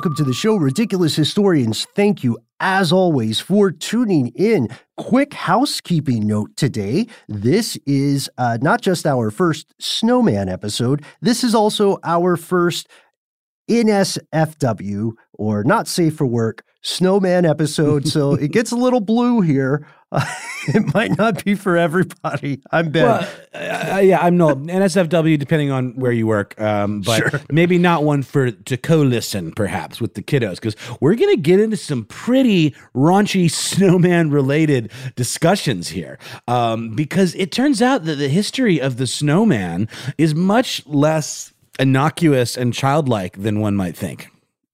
Welcome to the show, Ridiculous Historians. Thank you, as always, for tuning in. Quick housekeeping note today. This is uh, not just our first snowman episode, this is also our first NSFW, or Not Safe for Work, snowman episode. So it gets a little blue here. Uh, it might not be for everybody. I'm Ben. Well, uh, yeah, I'm not NSFW, depending on where you work, um, but Sure. maybe not one for to co-listen, perhaps with the kiddos, because we're gonna get into some pretty raunchy snowman-related discussions here. Um, because it turns out that the history of the snowman is much less innocuous and childlike than one might think.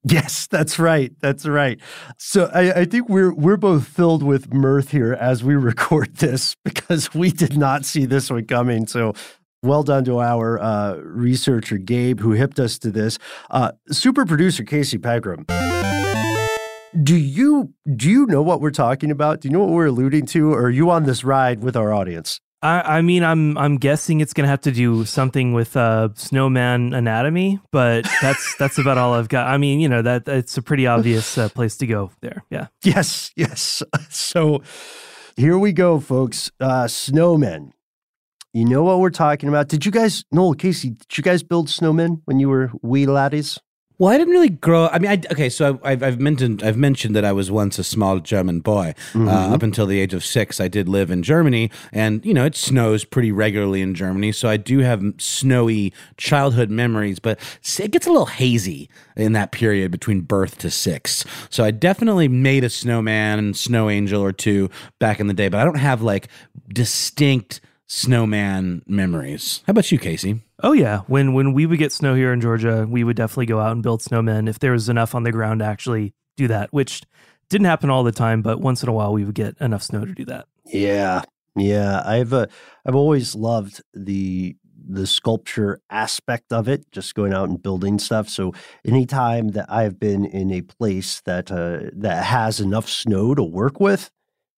Yes, that's right. That's right. So I, I think we're we're both filled with mirth here as we record this because we did not see this one coming. So well done to our uh, researcher Gabe who hipped us to this. Uh, super producer Casey Pegram. Do you do you know what we're talking about? Do you know what we're alluding to? Or are you on this ride with our audience? I, I mean, I'm I'm guessing it's gonna have to do something with uh, snowman anatomy, but that's that's about all I've got. I mean, you know that it's a pretty obvious uh, place to go there. Yeah. Yes, yes. So here we go, folks. Uh, snowmen. You know what we're talking about. Did you guys, Noel, Casey, did you guys build snowmen when you were wee laddies? Well, I didn't really grow. I mean, I, okay, so I've, I've mentioned I've mentioned that I was once a small German boy. Uh, up until the age of six, I did live in Germany, and you know it snows pretty regularly in Germany, so I do have snowy childhood memories. But it gets a little hazy in that period between birth to six. So I definitely made a snowman and snow angel or two back in the day, but I don't have like distinct snowman memories. How about you, Casey? Oh yeah. When when we would get snow here in Georgia, we would definitely go out and build snowmen if there was enough on the ground to actually do that, which didn't happen all the time, but once in a while we would get enough snow to do that. Yeah, yeah. I've uh, I've always loved the the sculpture aspect of it, just going out and building stuff. So anytime that I've been in a place that uh, that has enough snow to work with,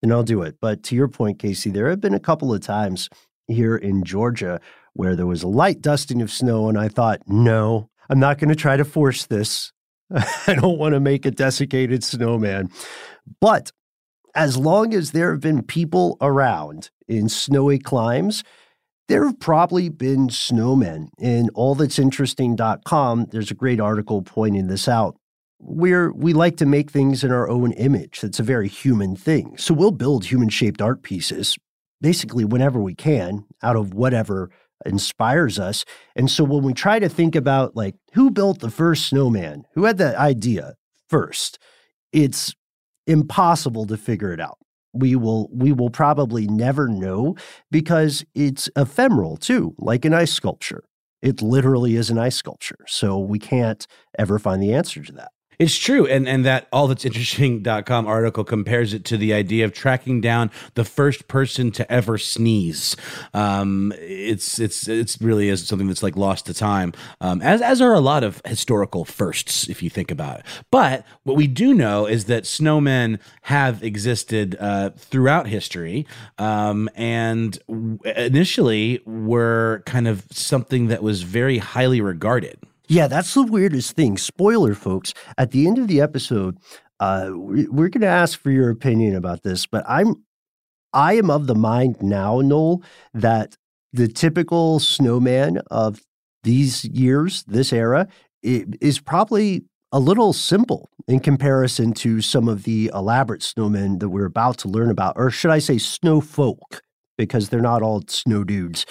then I'll do it. But to your point, Casey, there have been a couple of times here in Georgia where there was a light dusting of snow, and I thought, no, I'm not going to try to force this. I don't want to make a desiccated snowman. But as long as there have been people around in snowy climes, there have probably been snowmen. In allthat'sinteresting.com, there's a great article pointing this out. We're, we like to make things in our own image. That's a very human thing. So we'll build human shaped art pieces basically whenever we can out of whatever inspires us. And so when we try to think about like who built the first snowman, who had that idea first, it's impossible to figure it out. we will we will probably never know because it's ephemeral too, like an ice sculpture. It literally is an ice sculpture. So we can't ever find the answer to that. It's true. And and that all that's interesting.com article compares it to the idea of tracking down the first person to ever sneeze. Um, it's it's it's really is something that's like lost to time. Um, as as are a lot of historical firsts, if you think about it. But what we do know is that snowmen have existed uh, throughout history, um, and initially were kind of something that was very highly regarded. Yeah, that's the weirdest thing. Spoiler, folks. At the end of the episode, uh, we're going to ask for your opinion about this, but I'm I am of the mind now, Noel, that the typical snowman of these years, this era, is probably a little simple in comparison to some of the elaborate snowmen that we're about to learn about, or should I say, snow folk, because they're not all snow dudes.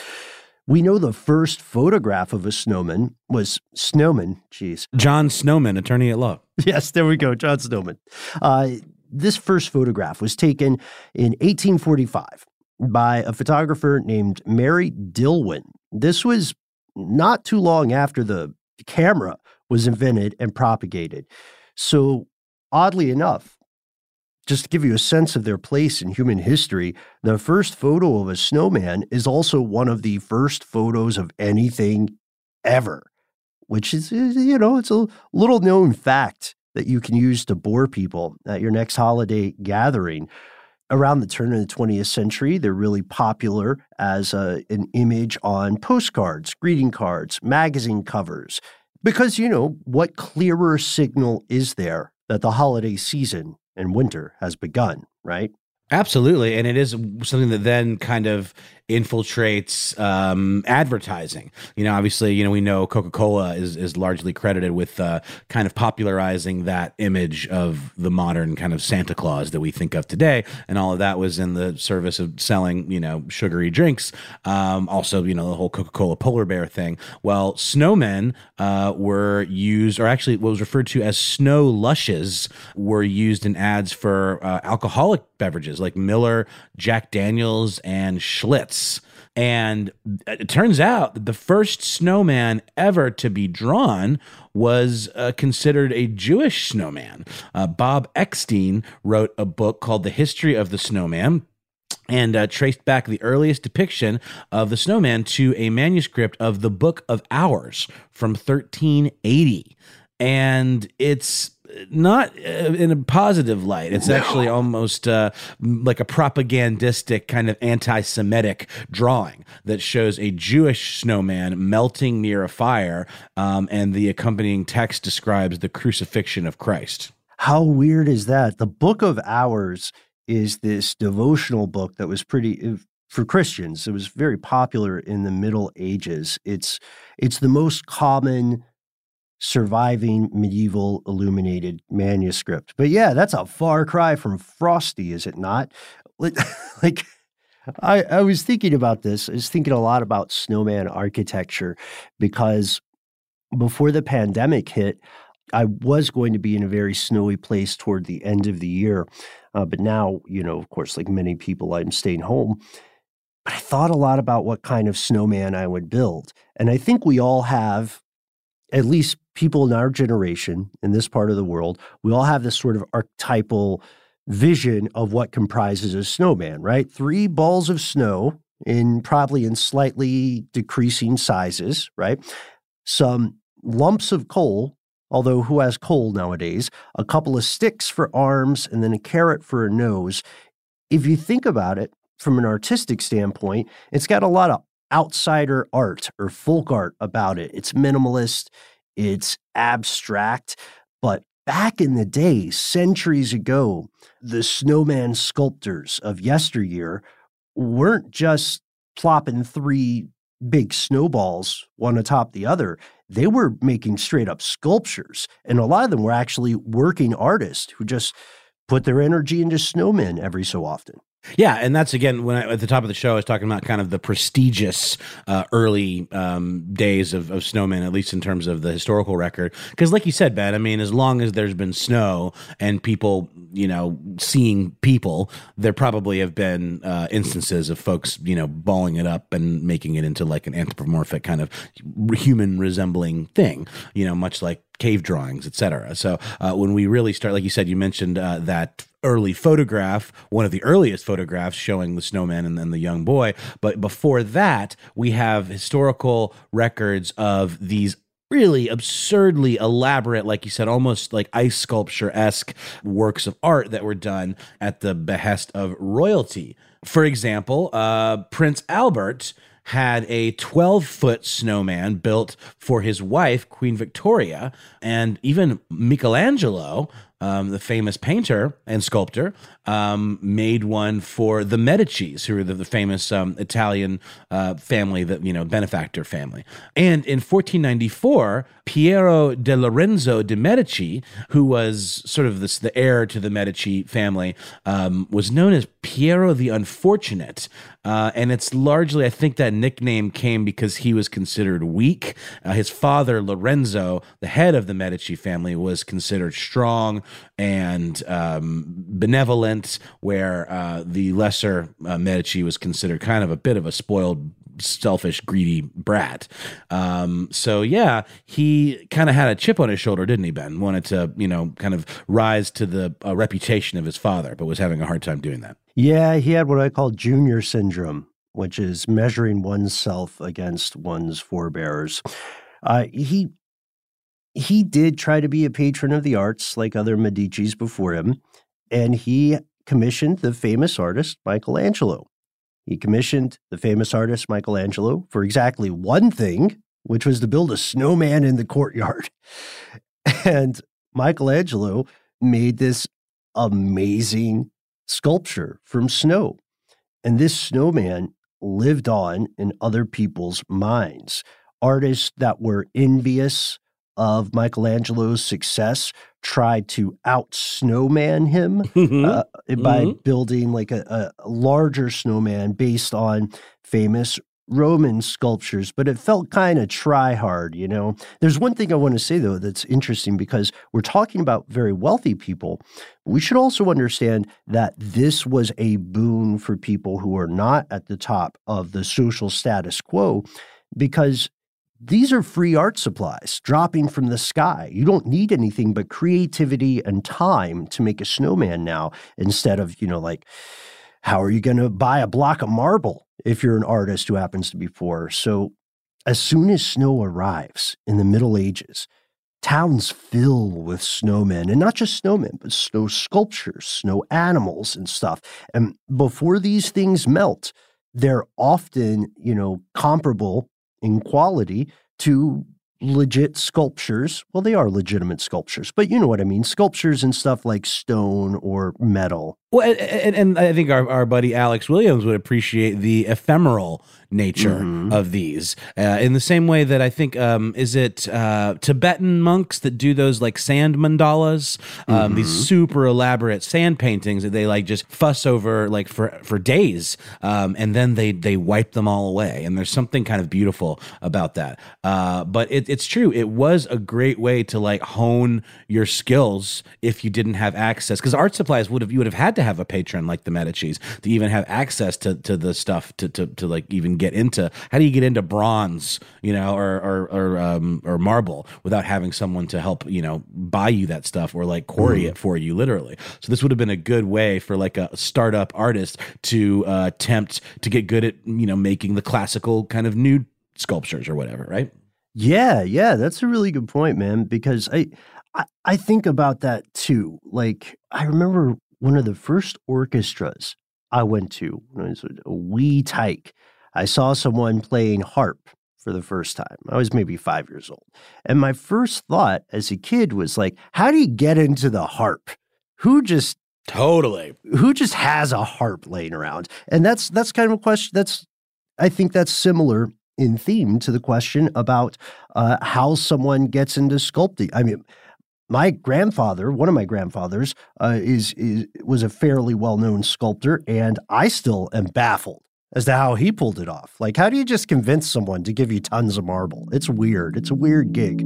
We know the first photograph of a snowman was Snowman. Jeez. John Snowman, attorney at law. Yes, there we go. John Snowman. Uh, this first photograph was taken in 1845 by a photographer named Mary Dillwyn. This was not too long after the camera was invented and propagated. So, oddly enough, just to give you a sense of their place in human history, the first photo of a snowman is also one of the first photos of anything ever, which is, you know, it's a little known fact that you can use to bore people at your next holiday gathering. Around the turn of the 20th century, they're really popular as a, an image on postcards, greeting cards, magazine covers. Because, you know, what clearer signal is there that the holiday season and winter has begun, right? Absolutely. And it is something that then kind of infiltrates um, advertising. You know, obviously, you know, we know Coca Cola is is largely credited with uh, kind of popularizing that image of the modern kind of Santa Claus that we think of today, and all of that was in the service of selling, you know, sugary drinks. Um, also, you know, the whole Coca Cola polar bear thing. Well, snowmen uh, were used, or actually, what was referred to as snow lushes, were used in ads for uh, alcoholic beverages like Miller, Jack Daniels, and Schlitz. And it turns out that the first snowman ever to be drawn was uh, considered a Jewish snowman. Uh, Bob Eckstein wrote a book called The History of the Snowman and uh, traced back the earliest depiction of the snowman to a manuscript of the Book of Hours from 1380. And it's not uh, in a positive light. It's no. actually almost uh, like a propagandistic kind of anti-Semitic drawing that shows a Jewish snowman melting near a fire, um, and the accompanying text describes the crucifixion of Christ. How weird is that? The Book of Hours is this devotional book that was pretty for Christians. It was very popular in the Middle Ages. It's it's the most common surviving medieval illuminated manuscript. But yeah, that's a far cry from Frosty, is it not? like, I, I was thinking about this. I was thinking a lot about snowman architecture because before the pandemic hit, I was going to be in a very snowy place toward the end of the year. Uh, but now, you know, of course, like many people, I'm staying home. But I thought a lot about what kind of snowman I would build. And I think we all have at least people in our generation in this part of the world, we all have this sort of archetypal vision of what comprises a snowman, right? Three balls of snow in probably in slightly decreasing sizes, right? Some lumps of coal, although who has coal nowadays? A couple of sticks for arms and then a carrot for a nose. If you think about it from an artistic standpoint, it's got a lot of outsider art or folk art about it. It's minimalist, it's abstract, but back in the day, centuries ago, the snowman sculptors of yesteryear weren't just plopping three big snowballs one atop the other. They were making straight up sculptures. And a lot of them were actually working artists who just put their energy into snowmen every so often. Yeah, and that's again when I, at the top of the show I was talking about kind of the prestigious uh, early um, days of, of snowmen, at least in terms of the historical record. Because, like you said, Ben, I mean, as long as there's been snow and people, you know, seeing people, there probably have been uh, instances of folks, you know, balling it up and making it into like an anthropomorphic kind of human resembling thing. You know, much like cave drawings, etc. So uh, when we really start, like you said, you mentioned uh, that early photograph, one of the earliest photographs showing the snowman and then the young boy. But before that, we have historical records of these really absurdly elaborate, like you said, almost like ice sculpture esque works of art that were done at the behest of royalty. For example, uh, Prince Albert had a 12 foot snowman built for his wife, Queen Victoria. And even Michelangelo, um, the famous painter and sculptor, um, made one for the Medicis, who are the, the famous um, Italian uh, family, that you know, benefactor family. And in 1494, Piero de Lorenzo de' Medici, who was sort of this, the heir to the Medici family, um, was known as Piero the Unfortunate. Uh, and it's largely, I think that nickname came because he was considered weak. Uh, his father, Lorenzo, the head of the Medici family, was considered strong and um, benevolent, where uh, the lesser uh, Medici was considered kind of a bit of a spoiled selfish, greedy brat. Um, so yeah, he kind of had a chip on his shoulder, didn't he, Ben? Wanted to, you know, kind of rise to the uh, reputation of his father, but was having a hard time doing that. Yeah, he had what I call junior syndrome, which is measuring oneself against one's forebears. Uh, he he did try to be a patron of the arts like other Medicis before him, and he commissioned the famous artist Michelangelo. He commissioned the famous artist Michelangelo for exactly one thing, which was to build a snowman in the courtyard. And Michelangelo made this amazing sculpture from snow. And this snowman lived on in other people's minds. Artists that were envious of Michelangelo's success tried to out snowman him Mm-hmm. uh, by building like a, a larger snowman based on famous Roman sculptures, but it felt kind of try hard, you know. There's one thing I want to say though that's interesting because we're talking about very wealthy people. We should also understand that this was a boon for people who are not at the top of the social status quo because these are free art supplies dropping from the sky. You don't need anything but creativity and time to make a snowman now instead of, you know, like, how are you going to buy a block of marble if you're an artist who happens to be poor? So, as soon as snow arrives in the Middle Ages, towns fill with snowmen and not just snowmen, but snow sculptures, snow animals, and stuff. And before these things melt, they're often, you know, comparable in quality to legit sculptures. Well, they are legitimate sculptures, but you know what I mean sculptures and stuff like stone or metal. Well, and, and, I think our, our buddy Alex Williams would appreciate the ephemeral nature Mhm. of these. Uh, in the same way that I think, um, is it uh, Tibetan monks that do those like sand mandalas? Um, These Mhm. super elaborate sand paintings that they like just fuss over like for, for days. Um, and then they, they wipe them all away. And there's something kind of beautiful about that. Uh, but it, it's true. It was a great way to like hone your skills if you didn't have access. Because art supplies would have, you would have had to have a patron like the Medicis to even have access to, to the stuff to, to, to like even get into. How do you get into bronze, you know, or, or, or, um, or marble without having someone to help, you know, buy you that stuff or like quarry it for you literally. So this would have been a good way for like a startup artist to uh, attempt to get good at, you know, making the classical kind of nude sculptures or whatever, right? Yeah, yeah, that's a really good point, man. Because I, I, I think about that too. Like I remember one of the first orchestras I went to when I was a wee tyke. I saw someone playing harp for the first time. I was maybe five years old, and my first thought as a kid was like, "How do you get into the harp? Who just Totally. who just has a harp laying around? And that's that's kind of a question. That's I think that's similar in theme to the question about uh, how someone gets into sculpting. I mean, my grandfather, one of my grandfathers, uh, is, is was a fairly well known sculptor, and I still am baffled as to how he pulled it off. Like, how do you just convince someone to give you tons of marble? It's weird. It's a weird gig.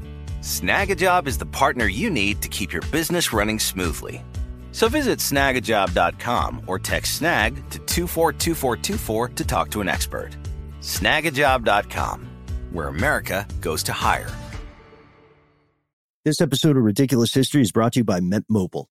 Snagajob is the partner you need to keep your business running smoothly. So visit snagajob.com or text snag to 242424 to talk to an expert. Snagajob.com, where America goes to hire. This episode of Ridiculous History is brought to you by Mint Mobile.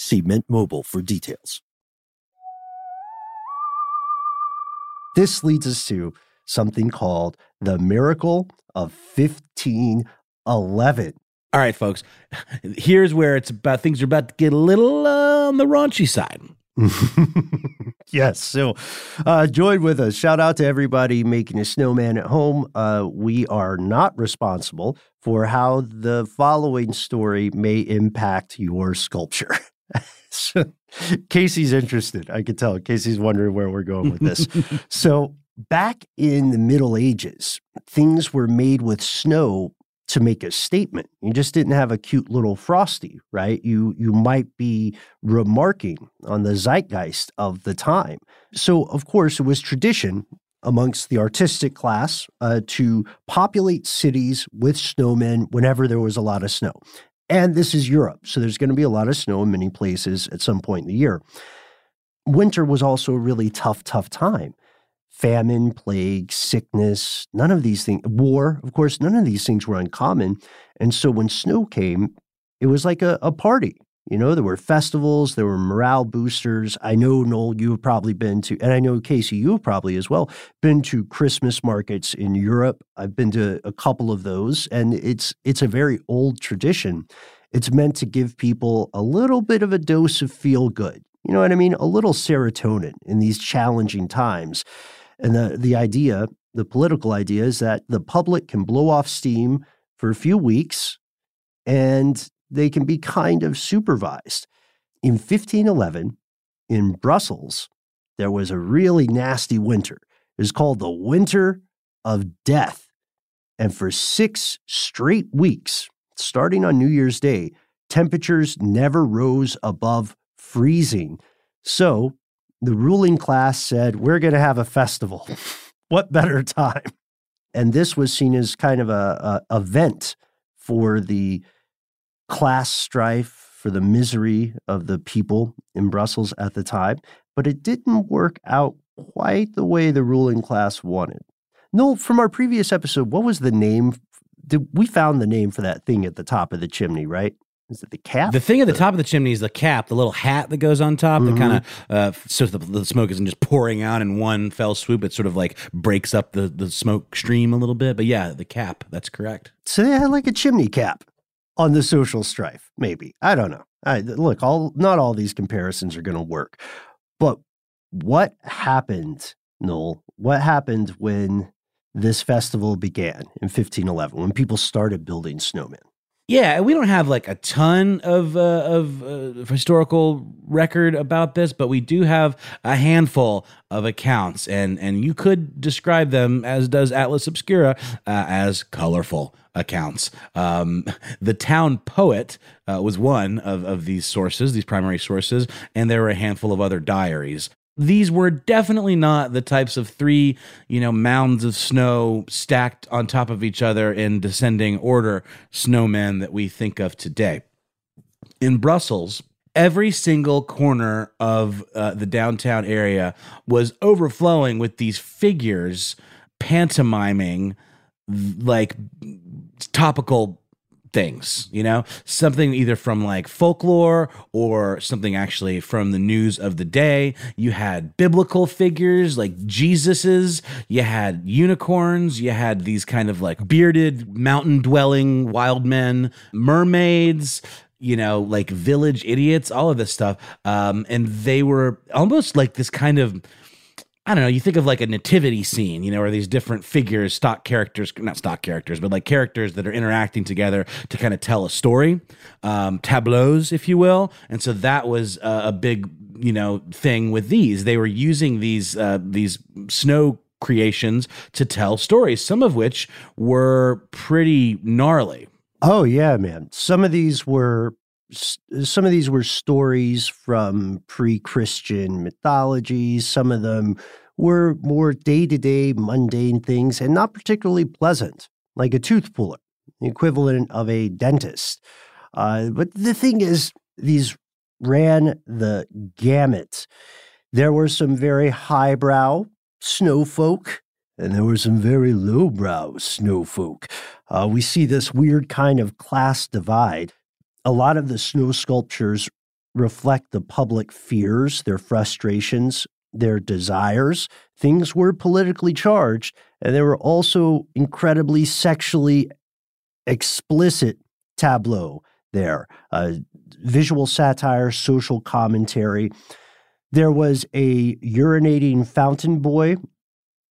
See Mint Mobile for details. This leads us to something called the miracle of 1511. All right, folks. Here's where it's about things are about to get a little uh, on the raunchy side. yes. So, uh, join with us. Shout out to everybody making a snowman at home. Uh, we are not responsible for how the following story may impact your sculpture. so, Casey's interested. I can tell. Casey's wondering where we're going with this. so, back in the Middle Ages, things were made with snow to make a statement. You just didn't have a cute little frosty, right? You you might be remarking on the zeitgeist of the time. So, of course, it was tradition amongst the artistic class uh, to populate cities with snowmen whenever there was a lot of snow. And this is Europe, so there's going to be a lot of snow in many places at some point in the year. Winter was also a really tough, tough time famine, plague, sickness, none of these things, war, of course, none of these things were uncommon. And so when snow came, it was like a, a party. You know, there were festivals, there were morale boosters. I know, Noel, you've probably been to, and I know, Casey, you've probably as well, been to Christmas markets in Europe. I've been to a couple of those, and it's it's a very old tradition. It's meant to give people a little bit of a dose of feel good. You know what I mean? A little serotonin in these challenging times. And the, the idea, the political idea, is that the public can blow off steam for a few weeks and they can be kind of supervised. In 1511, in Brussels, there was a really nasty winter. It was called the Winter of Death. And for six straight weeks, starting on New Year's Day, temperatures never rose above freezing. So the ruling class said, We're going to have a festival. what better time? And this was seen as kind of a, a event for the class strife, for the misery of the people in Brussels at the time, but it didn't work out quite the way the ruling class wanted. No, from our previous episode, what was the name? Did, we found the name for that thing at the top of the chimney, right? Is it the cap? The thing at the top of the chimney is the cap, the little hat that goes on top that kind of uh, so the, the smoke isn't just pouring out in one fell swoop. It sort of like breaks up the, the smoke stream a little bit. But yeah, the cap, that's correct. So they had like a chimney cap on the social strife, maybe. I don't know. I, look, all not all these comparisons are going to work. But what happened, Noel? What happened when this festival began in 1511, when people started building snowmen? Yeah, we don't have like a ton of uh, of uh, historical record about this, but we do have a handful of accounts, and and you could describe them as does Atlas Obscura uh, as colorful accounts. Um, the town poet uh, was one of of these sources, these primary sources, and there were a handful of other diaries these were definitely not the types of three, you know, mounds of snow stacked on top of each other in descending order snowmen that we think of today. In Brussels, every single corner of uh, the downtown area was overflowing with these figures pantomiming like topical things, you know, something either from like folklore or something actually from the news of the day. You had biblical figures like Jesus's, you had unicorns, you had these kind of like bearded mountain dwelling wild men, mermaids, you know, like village idiots, all of this stuff. Um, and they were almost like this kind of I don't know, you think of like a nativity scene, you know, where these different figures, stock characters, not stock characters, but like characters that are interacting together to kind of tell a story, um, tableaus, if you will. And so that was uh, a big, you know, thing with these. They were using these uh, these snow creations to tell stories, some of which were pretty gnarly. Oh yeah, man. Some of these were some of these were stories from pre-Christian mythologies. Some of them were more day-to-day mundane things and not particularly pleasant, like a tooth puller, the equivalent of a dentist. Uh, but the thing is, these ran the gamut. There were some very highbrow snowfolk, and there were some very lowbrow snowfolk. Uh, we see this weird kind of class divide a lot of the snow sculptures reflect the public fears, their frustrations, their desires. Things were politically charged, and there were also incredibly sexually explicit tableau there uh, visual satire, social commentary. There was a urinating fountain boy,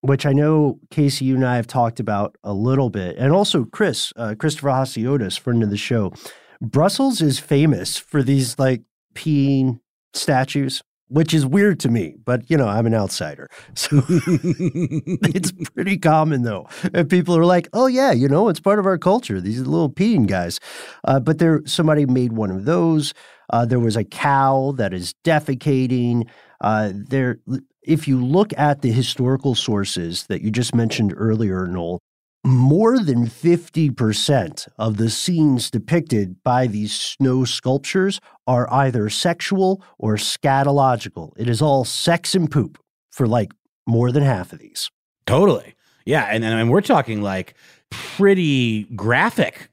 which I know Casey, you and I have talked about a little bit, and also Chris, uh, Christopher Hasiotis, friend of the show. Brussels is famous for these like peeing statues, which is weird to me, but you know, I'm an outsider. So it's pretty common though. And people are like, oh, yeah, you know, it's part of our culture. These little peeing guys. Uh, but there, somebody made one of those. Uh, there was a cow that is defecating. Uh, there, if you look at the historical sources that you just mentioned earlier, Noel, more than 50% of the scenes depicted by these snow sculptures are either sexual or scatological. It is all sex and poop for like more than half of these. Totally. Yeah. And, and we're talking like pretty graphic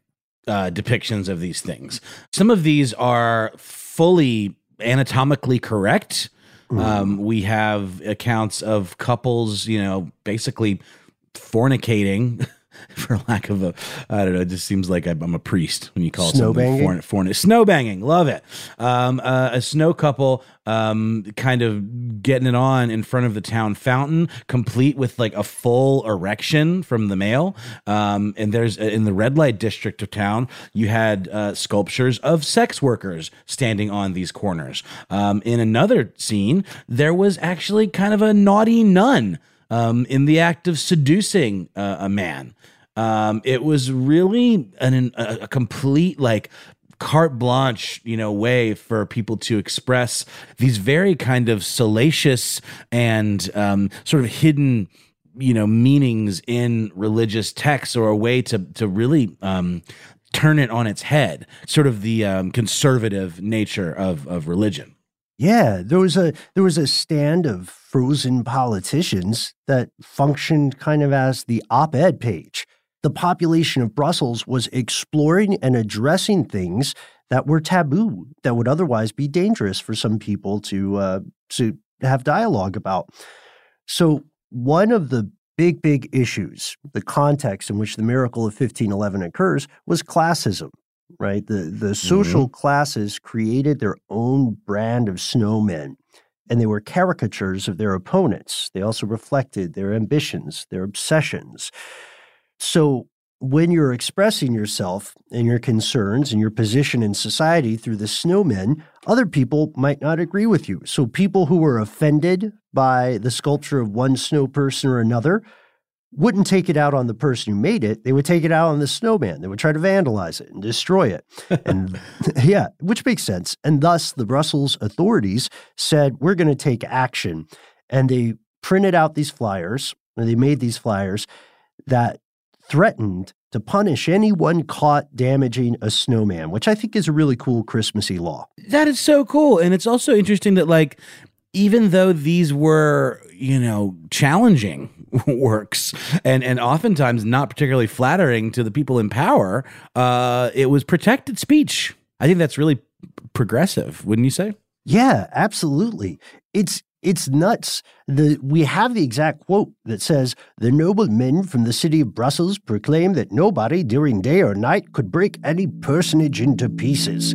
uh, depictions of these things. Some of these are fully anatomically correct. Mm-hmm. Um, we have accounts of couples, you know, basically fornicating for lack of a, I don't know. It just seems like I'm a priest when you call snow it banging. Foreign, foreign, snow banging, love it. Um, uh, a snow couple, um, kind of getting it on in front of the town fountain, complete with like a full erection from the male. Um, and there's uh, in the red light district of town, you had uh, sculptures of sex workers standing on these corners. Um, in another scene, there was actually kind of a naughty nun. Um, in the act of seducing uh, a man. Um, it was really an, a, a complete like carte blanche, you know, way for people to express these very kind of salacious and um, sort of hidden, you know, meanings in religious texts, or a way to to really um, turn it on its head, sort of the um, conservative nature of of religion. Yeah, there was a there was a stand of frozen politicians that functioned kind of as the op-ed page. The population of Brussels was exploring and addressing things that were taboo, that would otherwise be dangerous for some people to uh, to have dialogue about. So one of the big, big issues, the context in which the miracle of 1511 occurs, was classism right? The the social mm-hmm. classes created their own brand of snowmen and they were caricatures of their opponents. They also reflected their ambitions, their obsessions. So when you're expressing yourself and your concerns and your position in society through the snowmen, other people might not agree with you. So people who were offended by the sculpture of one snow person or another wouldn't take it out on the person who made it. They would take it out on the snowman. They would try to vandalize it and destroy it. And yeah, which makes sense. And thus, the Brussels authorities said, we're going to take action. And they printed out these flyers, and they made these flyers that threatened to punish anyone caught damaging a snowman, which I think is a really cool Christmassy law. That is so cool. And it's also interesting that, like, even though these were, you know, challenging works and and oftentimes not particularly flattering to the people in power, uh, it was protected speech. I think that's really progressive, wouldn't you say? Yeah, absolutely. It's it's nuts. The we have the exact quote that says, "The noblemen from the city of Brussels proclaim that nobody during day or night could break any personage into pieces."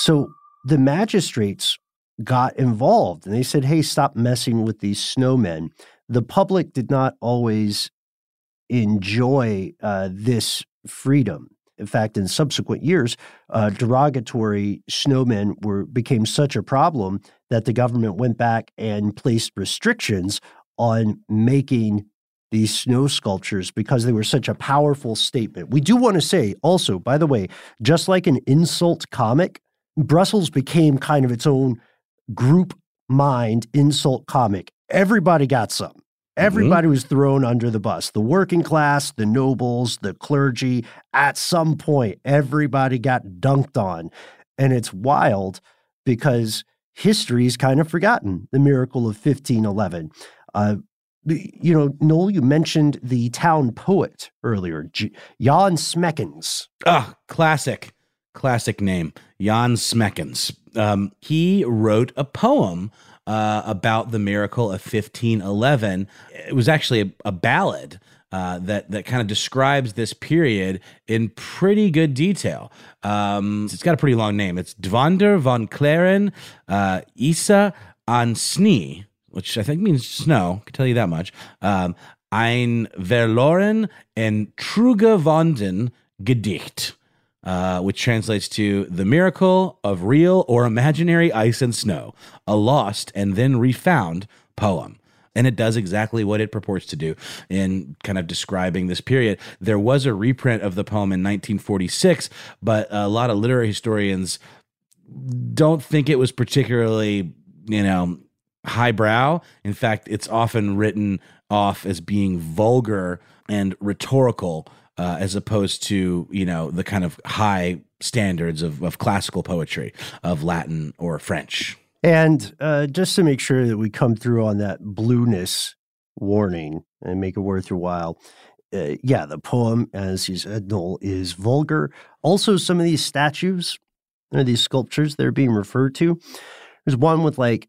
So the magistrates got involved and they said, hey, stop messing with these snowmen. The public did not always enjoy uh, this freedom. In fact, in subsequent years, uh, derogatory snowmen were became such a problem that the government went back and placed restrictions on making these snow sculptures because they were such a powerful statement. We do want to say also, by the way, just like an insult comic, Brussels became kind of its own group mind insult comic. Everybody got some. Mm-hmm. Everybody mm-hmm. was thrown under the bus. The working class, the nobles, the clergy. At some point, everybody got dunked on. And it's wild because history is kind of forgotten the miracle of 1511. Uh, you know, Noel, you mentioned the town poet earlier, J- Jan Smekens. Ah, classic classic name, Jan Smekens. Um, he wrote a poem uh, about the miracle of 1511. It was actually a, a ballad. Uh, that that kind of describes this period in pretty good detail. Um, it's got a pretty long name. It's Dvander von Claren uh, Isa an Schnee, which I think means snow. I can tell you that much. Um, ein verloren and Trüge Wonden Gedicht. Uh, which translates to the miracle of real or imaginary ice and snow, a lost and then refound poem. And it does exactly what it purports to do in kind of describing this period. There was a reprint of the poem in 1946, but a lot of literary historians don't think it was particularly, you know, highbrow. In fact, it's often written off as being vulgar and rhetorical uh, as opposed to you know the kind of high standards of, of classical poetry of Latin or French. And uh, just to make sure that we come through on that blueness warning and make it worth your while, uh, yeah, the poem, as you said, Noel, is vulgar. Also, some of these statues, or these sculptures that are being referred to, there's one with like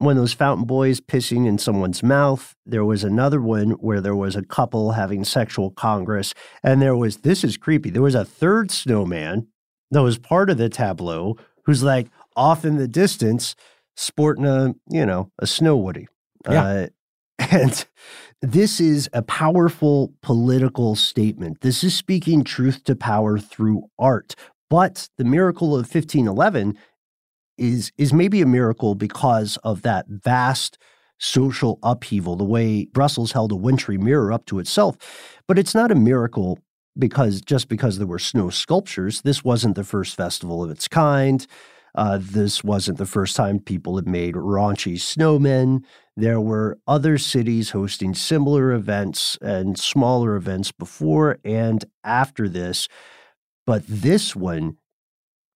one of those fountain boys pissing in someone's mouth. There was another one where there was a couple having sexual congress. And there was, this is creepy, there was a third snowman that was part of the tableau who's like off in the distance sporting a, you know, a snow woody. Yeah. Uh, and this is a powerful political statement. This is speaking truth to power through art. But the miracle of 1511 is is maybe a miracle because of that vast social upheaval, the way Brussels held a wintry mirror up to itself. But it's not a miracle because just because there were snow sculptures, this wasn't the first festival of its kind. Uh, this wasn't the first time people had made raunchy snowmen. There were other cities hosting similar events and smaller events before and after this. But this one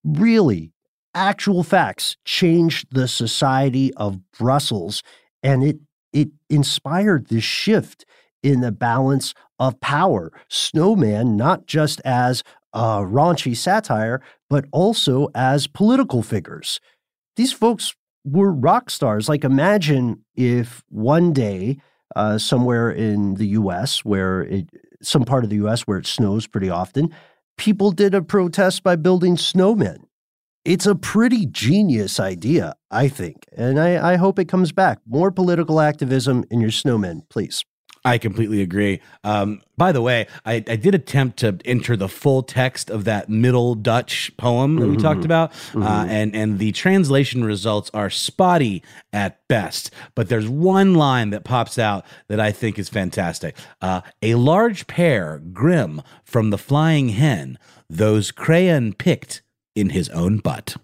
really actual facts changed the society of Brussels and it it inspired this shift in the balance of power. Snowman not just as a raunchy satire, but also as political figures. These folks were rock stars. Like imagine if one day uh, somewhere in the U.S. where it, some part of the U.S. where it snows pretty often, people did a protest by building snowmen it's a pretty genius idea, I think. And I, I, hope it comes back. More political activism in your snowmen, please. I completely agree. Um, by the way, I, I, did attempt to enter the full text of that Middle Dutch poem that mm-hmm. we talked about, uh, mm-hmm. uh, and and the translation results are spotty at best. But there's one line that pops out that I think is fantastic. Uh, a large pear, grim from the flying hen, those crayon picked in his own butt.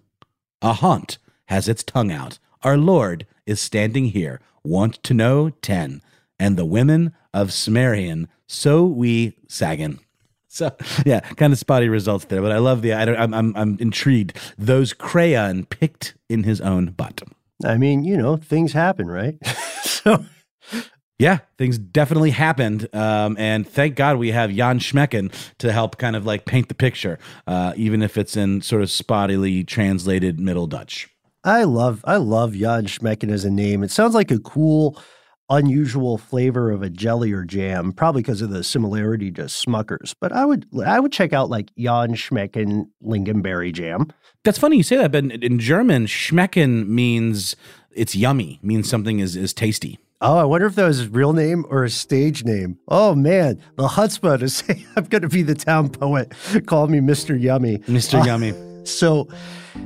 A haunt has its tongue out. Our Lord is standing here. Want to know? 10. And the women of Smerian, so we Sagan. So yeah, kind of spotty results there, but I love the. I don't, I'm I'm I'm intrigued. Those crayon picked in his own butt. I mean, you know, things happen, right? so yeah, things definitely happened. Um, and thank God we have Jan Schmecken to help kind of like paint the picture, uh, even if it's in sort of spottily translated Middle Dutch. I love I love Jan Schmecken as a name. It sounds like a cool, unusual flavor of a jelly or jam, probably because of the similarity to Smuckers. But I would I would check out like Jan Schmecken lingonberry jam. That's funny you say that, but in, in German, Schmecken means it's yummy, means something is is tasty. Oh, I wonder if that was his real name or a stage name. Oh man, the chutzpah to say I'm going to be the town poet. Call me Mr. Yummy. Mr. Uh, Yummy. So,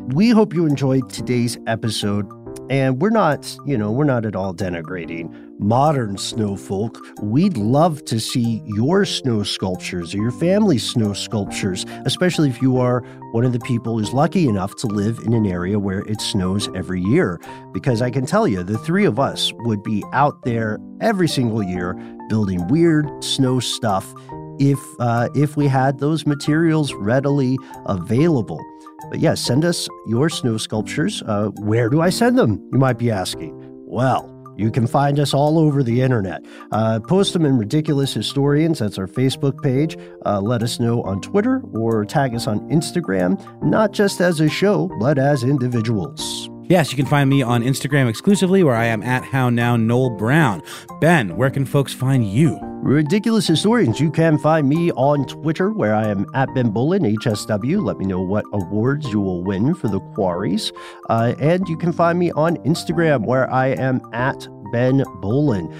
we hope you enjoyed today's episode. And we're not, you know, we're not at all denigrating modern snow folk. We'd love to see your snow sculptures or your family's snow sculptures, especially if you are one of the people who's lucky enough to live in an area where it snows every year. Because I can tell you, the three of us would be out there every single year building weird snow stuff if uh, if we had those materials readily available. But yes, yeah, send us your snow sculptures. Uh, where do I send them? You might be asking. Well, you can find us all over the internet. Uh, post them in Ridiculous Historians. That's our Facebook page. Uh, let us know on Twitter or tag us on Instagram, not just as a show, but as individuals. Yes, you can find me on Instagram exclusively where I am at How Now Noel Brown. Ben, where can folks find you? Ridiculous Historians, you can find me on Twitter where I am at Ben Bowlin, HSW. Let me know what awards you will win for the quarries. Uh, and you can find me on Instagram where I am at Ben Bowlin.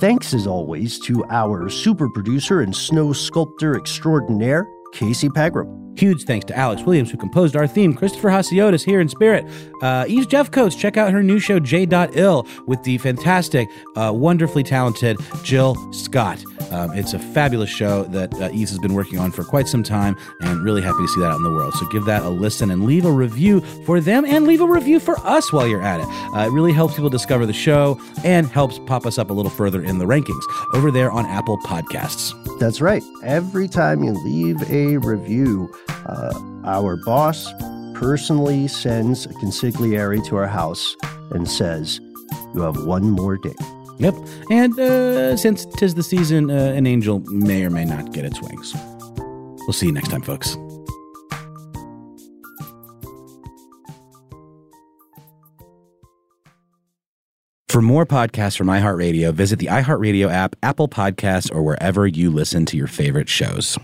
Thanks as always to our super producer and snow sculptor extraordinaire, Casey Pegram. Huge thanks to Alex Williams, who composed our theme. Christopher Hasiotis here in spirit. Uh, Eve's Jeffcoats, check out her new show, J.Ill, with the fantastic, uh, wonderfully talented Jill Scott. Um, it's a fabulous show that uh, Eves has been working on for quite some time, and really happy to see that out in the world. So give that a listen and leave a review for them and leave a review for us while you're at it. Uh, it really helps people discover the show and helps pop us up a little further in the rankings over there on Apple Podcasts. That's right. Every time you leave a review, uh, our boss personally sends a consigliere to our house and says, You have one more day. Yep. And uh, since tis the season, uh, an angel may or may not get its wings. We'll see you next time, folks. For more podcasts from iHeartRadio, visit the iHeartRadio app, Apple Podcasts, or wherever you listen to your favorite shows.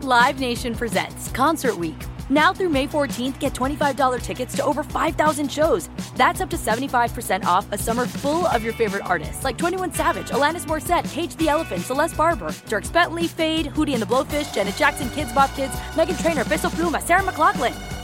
Live Nation presents Concert Week. Now through May 14th, get $25 tickets to over 5,000 shows. That's up to 75% off a summer full of your favorite artists like 21 Savage, Alanis Morissette, Cage the Elephant, Celeste Barber, Dierks Bentley, Feid, Hootie and the Blowfish, Janet Jackson, Kidz Bop Kids, Meghan Trainor, Peso Pluma, Sarah McLachlan.